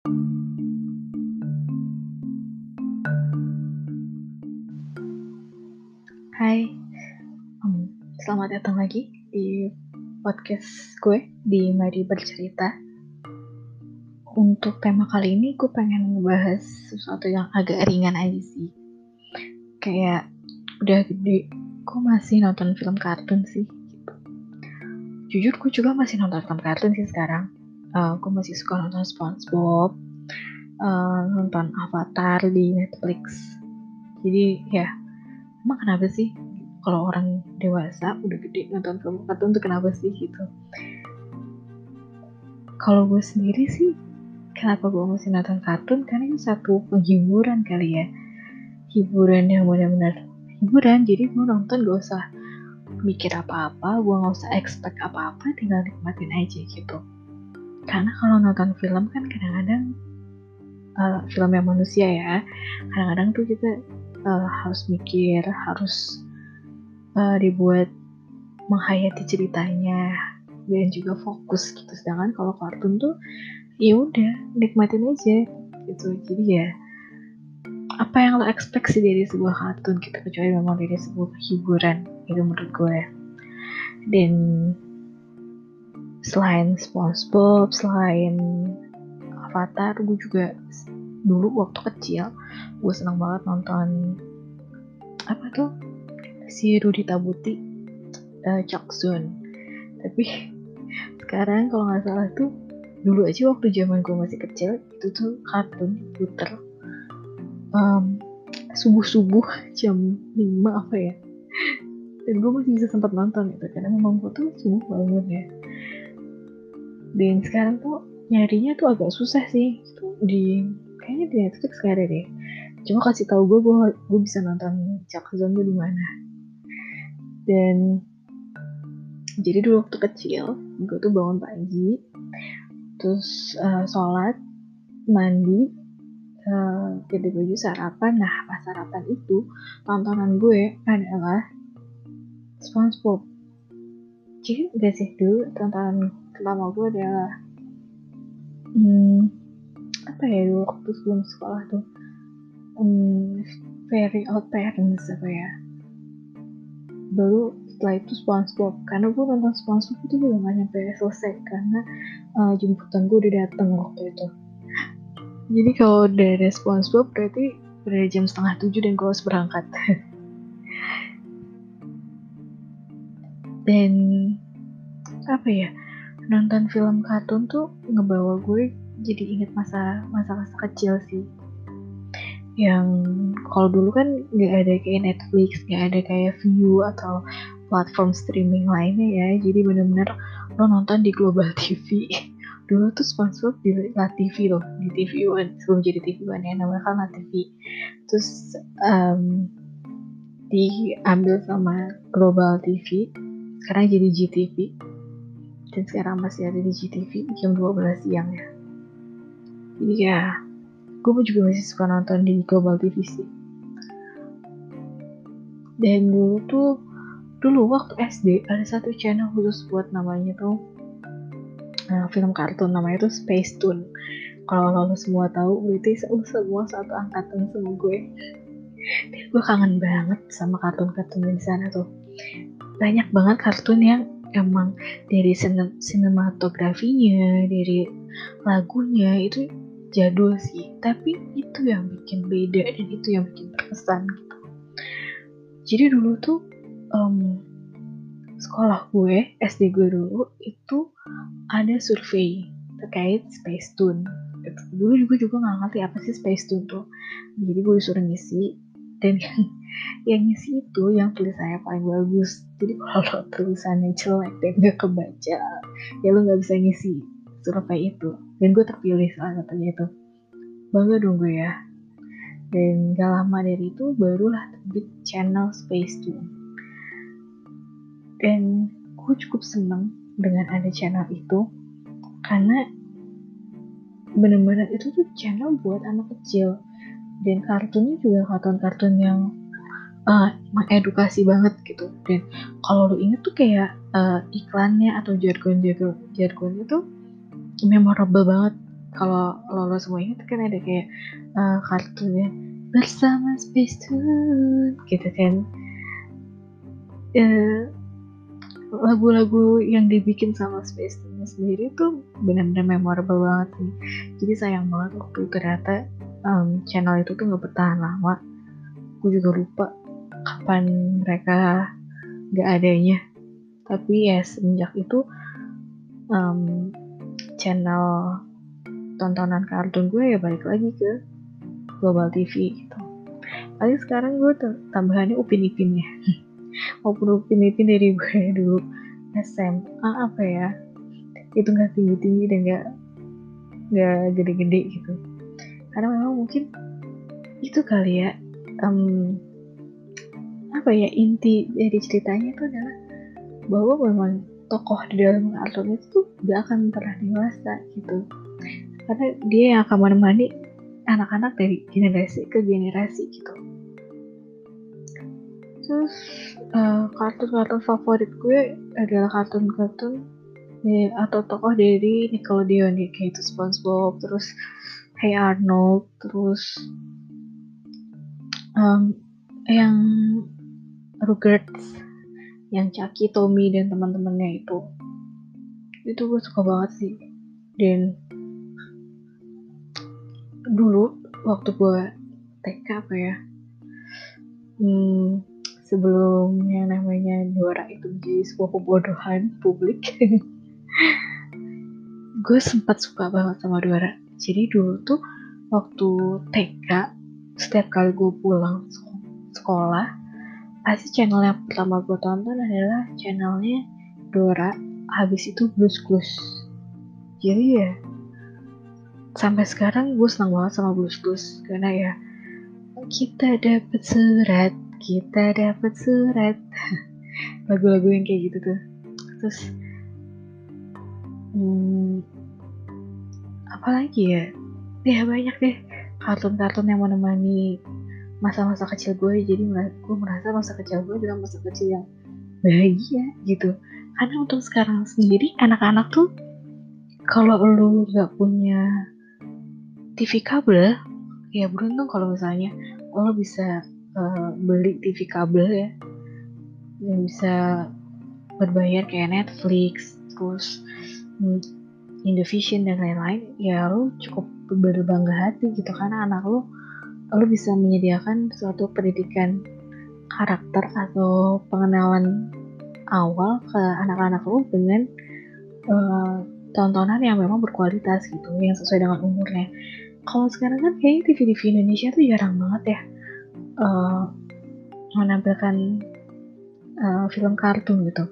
Hai, um, selamat datang lagi di podcast gue di Mari Bercerita. Untuk tema kali ini gue pengen ngebahas sesuatu yang agak ringan aja sih. Kayak udah gede, gue masih nonton film kartun sih. Gitu. Jujur gue juga masih nonton film kartun sih sekarang. Uh, gue masih suka nonton SpongeBob, uh, nonton Avatar di Netflix. Jadi ya emang kenapa sih kalau orang dewasa udah gede nonton film kartun tuh kenapa sih gitu? Kalau gue sendiri sih kenapa gue masih nonton kartun? Karena ini satu penghiburan kali ya. Hiburan yang benar-benar hiburan. Jadi gue nonton gak usah mikir apa-apa gue gak usah expect apa-apa tinggal nikmatin aja gitu karena kalau nonton film kan kadang-kadang uh, film yang manusia ya kadang-kadang tuh kita uh, harus mikir, harus uh, dibuat menghayati ceritanya dan juga fokus gitu. Sedangkan kalau kartun tuh ya udah nikmatin aja gitu. Jadi ya apa yang lo expect sih dari sebuah kartun gitu kecuali memang dari sebuah hiburan itu menurut gue. Dan selain SpongeBob, selain Avatar, gue juga dulu waktu kecil gue seneng banget nonton apa tuh? Si Rudy Tabuti uh, Choksun tapi sekarang kalau nggak salah tuh dulu aja waktu zaman gue masih kecil itu tuh kartun puter. Um, subuh subuh jam 5 apa ya? Dan gue masih bisa sempat nonton gitu karena memang gue tuh subuh bangun ya dan sekarang tuh nyarinya tuh agak susah sih. Gitu, di kayaknya di Netflix gak deh. Cuma kasih tahu gue gue gue bisa nonton Zone tuh di mana. Dan jadi dulu waktu kecil gue tuh bangun pagi terus uh, sholat mandi uh, baju sarapan. Nah pas sarapan itu tontonan gue adalah SpongeBob. Jadi gak sih? Dulu tontonan pertama gue adalah hmm, apa ya dulu waktu sebelum sekolah tuh um, very old parents apa ya. Baru setelah itu SpongeBob karena gue nonton SpongeBob itu juga gak nyampe selesai karena uh, jemputan gue udah dateng waktu itu. Jadi kalau udah ada SpongeBob berarti udah jam setengah tujuh dan gue harus berangkat. Dan apa ya nonton film kartun tuh ngebawa gue jadi inget masa masa masa kecil sih. Yang kalau dulu kan nggak ada kayak Netflix nggak ada kayak View atau platform streaming lainnya ya. Jadi bener-bener lo nonton di Global TV dulu tuh sponsor di La TV loh di TV One sebelum jadi TV One ya namanya kan La TV terus um, diambil sama Global TV sekarang jadi GTV dan sekarang masih ada di GTV jam 12 siang ya. Jadi ya gue juga masih suka nonton di Global TV sih. Dan dulu tuh dulu waktu SD ada satu channel khusus buat namanya tuh uh, film kartun namanya tuh Space Tune. Kalau lo semua tahu berarti semua satu angkatan sama gue. Dan gue kangen banget sama kartun-kartun di sana tuh. Banyak banget kartun yang emang dari sinematografinya dari lagunya itu jadul sih. Tapi itu yang bikin beda dan itu yang bikin berkesan gitu. Jadi dulu tuh um, sekolah gue SD gue dulu itu ada survei terkait Space Tune gitu. dulu juga juga nggak ngerti apa sih Space Tune tuh. Jadi gue disuruh ngisi dan yang ngisi itu yang tulisannya paling bagus jadi kalau tulisannya jelek dan gak kebaca ya lo nggak bisa ngisi survei itu. Dan gue terpilih salah satunya itu. Bangga dong gue ya. Dan gak lama dari itu barulah terbit channel Space Tune. Dan gue cukup seneng dengan ada channel itu karena bener-bener itu tuh channel buat anak kecil. Dan kartunnya juga kartun-kartun yang uh, mengedukasi banget gitu. Dan kalau lu inget tuh kayak uh, iklannya atau jargon jargon jargonnya tuh memorable banget. Kalau lo, lo semua ingat kan ada kayak uh, kartunya bersama Space Tune gitu kan. Uh, lagu-lagu yang dibikin sama Space Tune sendiri tuh benar-benar memorable banget sih. Jadi sayang banget waktu ternyata um, channel itu tuh nggak bertahan lama. Gue juga lupa kapan mereka gak adanya tapi ya semenjak itu um, channel tontonan kartun gue ya balik lagi ke Global TV gitu. Tapi sekarang gue tambahannya Upin Ipin ya. Walaupun Upin Ipin dari gue dulu SMA apa ya, itu nggak tinggi-tinggi dan nggak nggak gede-gede gitu. Karena memang mungkin itu kali ya um, apa ya inti dari ceritanya itu adalah bahwa memang tokoh di dalam kartun itu gak akan pernah dewasa gitu. Karena dia yang akan menemani anak-anak dari generasi ke generasi gitu. Terus uh, kartun-kartun favorit gue adalah kartun-kartun atau tokoh dari Nickelodeon ya kayak itu SpongeBob terus Hey Arnold terus um, yang Rugrats yang Chucky, Tommy dan teman-temannya itu. Itu gue suka banget sih. Dan dulu waktu gue TK apa ya hmm, sebelum yang namanya Dora itu menjadi sebuah pembodohan publik gue sempat suka banget sama Dora jadi dulu tuh waktu TK setiap kali gue pulang sekolah pasti channel yang pertama gue tonton adalah channelnya Dora habis itu Blues Clues. Jadi ya sampai sekarang gue senang banget sama Blues Clues karena ya kita dapat surat kita dapat surat lagu-lagu yang kayak gitu tuh. Terus hmm, apalagi ya? Ya banyak deh kartun-kartun yang menemani masa-masa kecil gue jadi gue merasa masa kecil gue adalah masa kecil yang bahagia gitu. Karena untuk sekarang sendiri anak-anak tuh kalau lu nggak punya TV kabel ya beruntung kalau misalnya lo bisa uh, beli TV kabel ya. Yang bisa berbayar kayak Netflix terus hmm, Indovision dan lain-lain ya lo cukup berbangga hati gitu. Karena anak lo lo bisa menyediakan suatu pendidikan karakter atau pengenalan awal ke anak-anak lo dengan uh, tontonan yang memang berkualitas gitu yang sesuai dengan umurnya. Kalau sekarang kan kayaknya TV-TV Indonesia tuh jarang banget ya uh, menampilkan uh, film kartun gitu.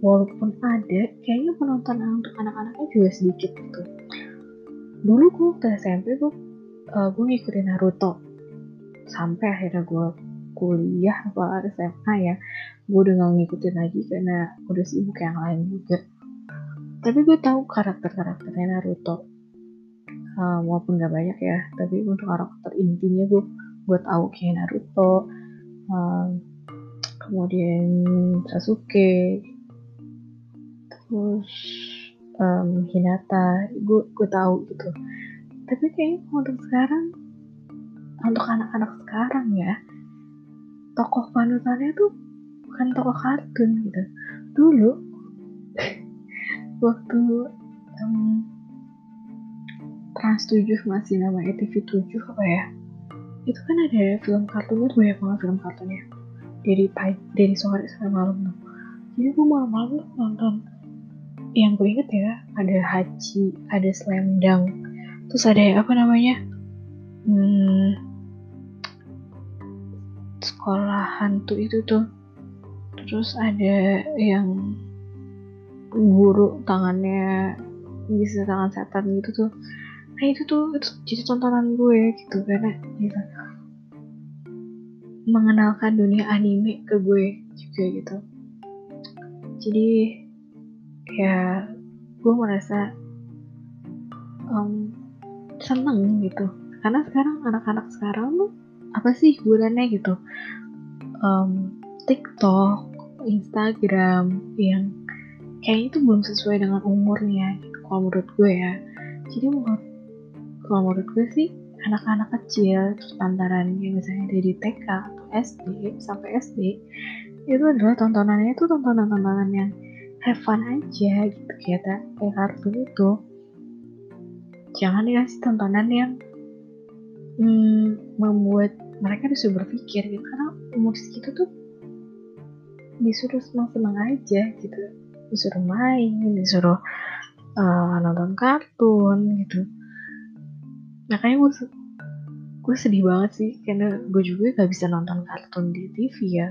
Walaupun ada kayaknya penonton untuk anak-anaknya juga sedikit gitu. Dulu gue waktu SMP gue uh, gue ngikutin Naruto sampai akhirnya gue kuliah apa SMA ya gue udah gak ngikutin lagi karena udah sibuk yang lain juga. Tapi gue tahu karakter-karakternya Naruto. Uh, walaupun gak banyak ya tapi untuk karakter intinya gue gue tahu kayak Naruto uh, kemudian Sasuke terus um, Hinata gue gue tahu gitu. Tapi kayaknya untuk sekarang untuk anak-anak sekarang ya tokoh panutannya tuh bukan tokoh kartun gitu. Dulu waktu um, Trans 7 masih nama TV 7 apa ya itu kan ada film kartunnya banyak banget film kartunnya. Dari pagi dari sore sampai malam tuh. Jadi gue malam-malam nonton yang gue inget ya ada Haji ada Slam Dunk terus ada apa namanya hmm, sekolah hantu itu tuh. Terus ada yang guru tangannya bisa tangan setan gitu tuh. Nah itu tuh itu jadi tontonan gue gitu karena gitu. Mengenalkan dunia anime ke gue juga gitu. Jadi ya gue merasa um, seneng gitu. Karena sekarang anak-anak sekarang tuh apa sih hiburannya gitu? Um, TikTok Instagram yang kayaknya itu belum sesuai dengan umurnya gitu, kalau menurut gue ya. Jadi menurut kalau menurut gue sih anak-anak kecil terus yang misalnya dari TK atau SD sampai SD itu adalah tontonannya itu tontonan-tontonan yang have fun aja gitu kayak kayak kartun itu. Jangan dikasih tontonan yang hmm, membuat mereka disuruh berpikir gitu. Karena umur segitu tuh disuruh senang-senang aja gitu. Disuruh main disuruh uh, nonton kartun gitu. Makanya gue gue sedih banget sih. Karena gue juga gak bisa nonton kartun di TV ya.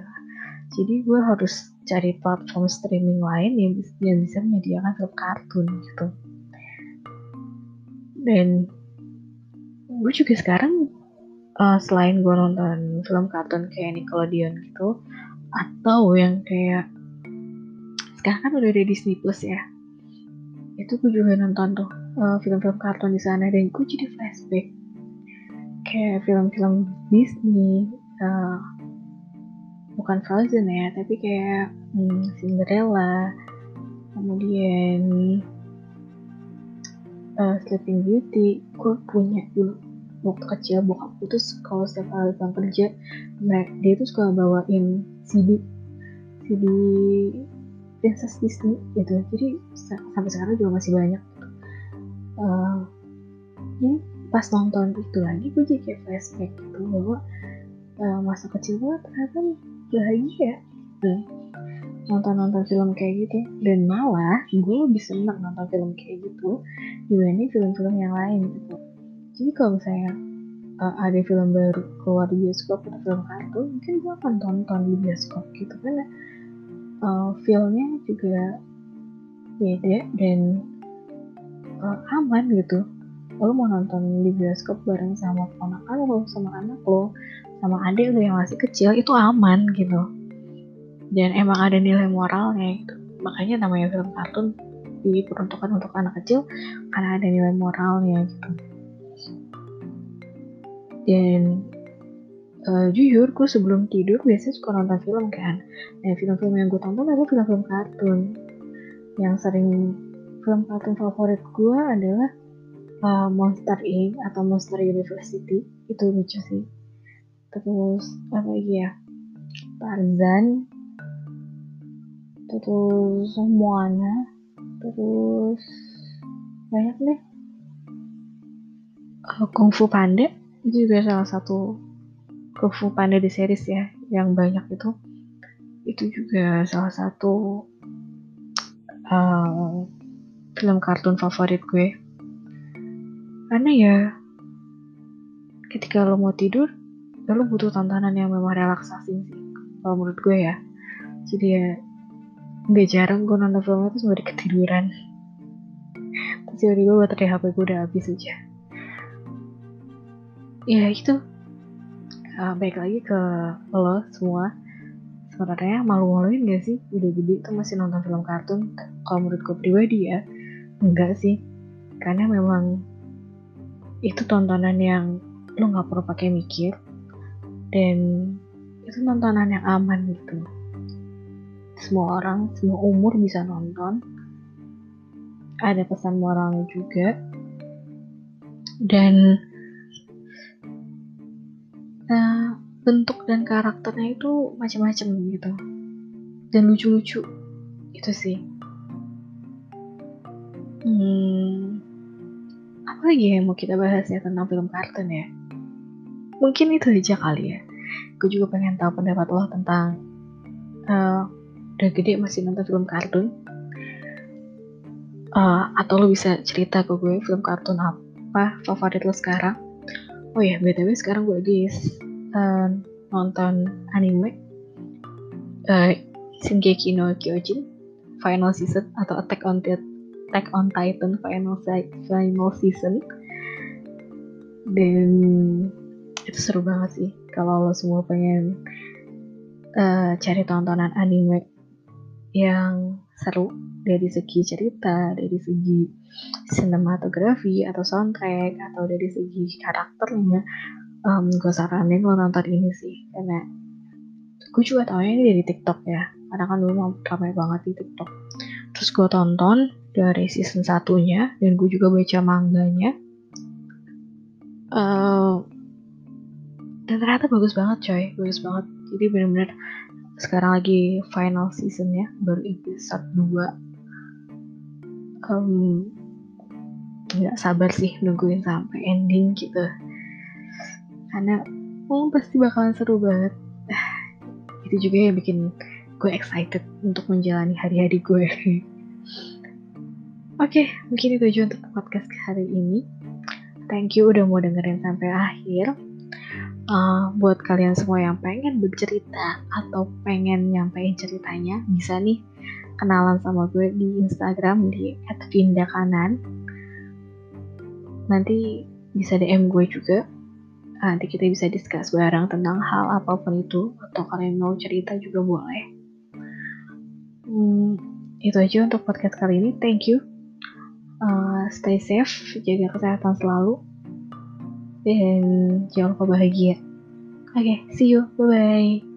Jadi gue harus cari platform streaming lain yang, yang bisa menyediakan film kartun gitu. Dan gue juga sekarang uh, selain gue nonton film kartun kayak Nickelodeon gitu atau yang kayak sekarang kan udah ada Disney Plus ya itu gue juga nonton tuh film film-film kartun di sana dan gue jadi flashback kayak film-film Disney uh, bukan Frozen ya tapi kayak hmm, Cinderella kemudian uh, Sleeping Beauty gue punya dulu waktu kecil bokap tuh kalau setiap kali pulang kerja dia tuh suka bawain CD CD Princess Disney gitu. Jadi sampai sekarang juga masih banyak. Uh, pas nonton itu lagi gue jadi kayak flashback gitu bahwa uh, masa kecil gue ternyata bahagia. Nah, nonton-nonton film kayak gitu. Dan malah gue lebih seneng nonton film kayak gitu dibanding film-film yang lain gitu jadi kalau misalnya uh, ada film baru keluar di bioskop atau film kartun mungkin gue akan tonton di bioskop gitu karena uh, filmnya juga beda dan uh, aman gitu. Lo mau nonton di bioskop bareng sama ponakan lo sama anak lo sama adik lo yang masih kecil itu aman gitu. Dan emang ada nilai moralnya gitu. Makanya namanya film kartun diperuntukkan untuk anak kecil karena ada nilai moralnya gitu dan uh, jujur gue sebelum tidur biasanya suka nonton film kan. Nah film-film yang gue tonton adalah film-film kartun. Yang sering film kartun favorit gue adalah uh, Monster Inc. atau Monster University. Itu lucu sih. Terus apa lagi ya? Tarzan. Terus Moana. Terus banyak deh. Uh, Kung Fu Panda itu juga salah satu Kung Fu Panda di series ya yang banyak itu. Itu juga salah satu uh, film kartun favorit gue. Karena ya ketika lo mau tidur ya lo butuh tontonan yang memang relaksasi sih kalau menurut gue ya. Jadi ya nggak jarang gue nonton film itu sampai ketiduran. Terus tiba-tiba baterai HP gue udah habis aja ya itu uh, baik lagi ke lo semua. Sebenarnya malu-maluin gak sih? Udah gede tuh masih nonton film kartun. Kalau menurut gue pribadi ya enggak sih. Karena memang itu tontonan yang lo nggak perlu pakai mikir. Dan itu tontonan yang aman gitu. Semua orang semua umur bisa nonton. Ada pesan moralnya juga. Dan Nah, bentuk dan karakternya itu macam-macam gitu. Dan lucu-lucu. Itu sih. Hmm, apa lagi yang mau kita bahas ya tentang film kartun ya? Mungkin itu aja kali ya. Gue juga pengen tahu pendapat lo tentang uh, udah gede masih nonton film kartun. Uh, atau lo bisa cerita ke gue film kartun apa favorit lo sekarang oh ya btw sekarang gue lagi uh, nonton anime uh, Shingeki no Kyojin final season atau Attack on Attack on Titan final final season. Dan itu seru banget sih kalau lo semua pengen uh, cari tontonan anime yang seru dari segi cerita, dari segi sinematografi atau soundtrack atau dari segi karakternya, um, gue saranin lo nonton ini sih karena gue juga tau ini dari TikTok ya karena kan dulu ramai banget di TikTok. Terus gue tonton dari season satunya dan gue juga baca mangganya. Uh, dan ternyata bagus banget coy bagus banget. Jadi bener-bener sekarang lagi final seasonnya baru episode 2 um, nggak sabar sih nungguin sampai ending gitu karena oh, pasti bakalan seru banget itu juga yang bikin gue excited untuk menjalani hari-hari gue Oke, okay, mungkin itu aja untuk podcast hari ini. Thank you udah mau dengerin sampai akhir. Uh, buat kalian semua yang pengen bercerita atau pengen nyampein ceritanya, bisa nih kenalan sama gue di Instagram di @vindakanan. Nanti bisa DM gue juga. Nanti kita bisa discuss bareng tentang hal apa pun itu atau kalian mau cerita juga boleh. Hmm, itu aja untuk podcast kali ini. Thank you uh, stay safe, jaga kesehatan selalu, dan jangan lupa bahagia. Oke, okay, see you, bye bye.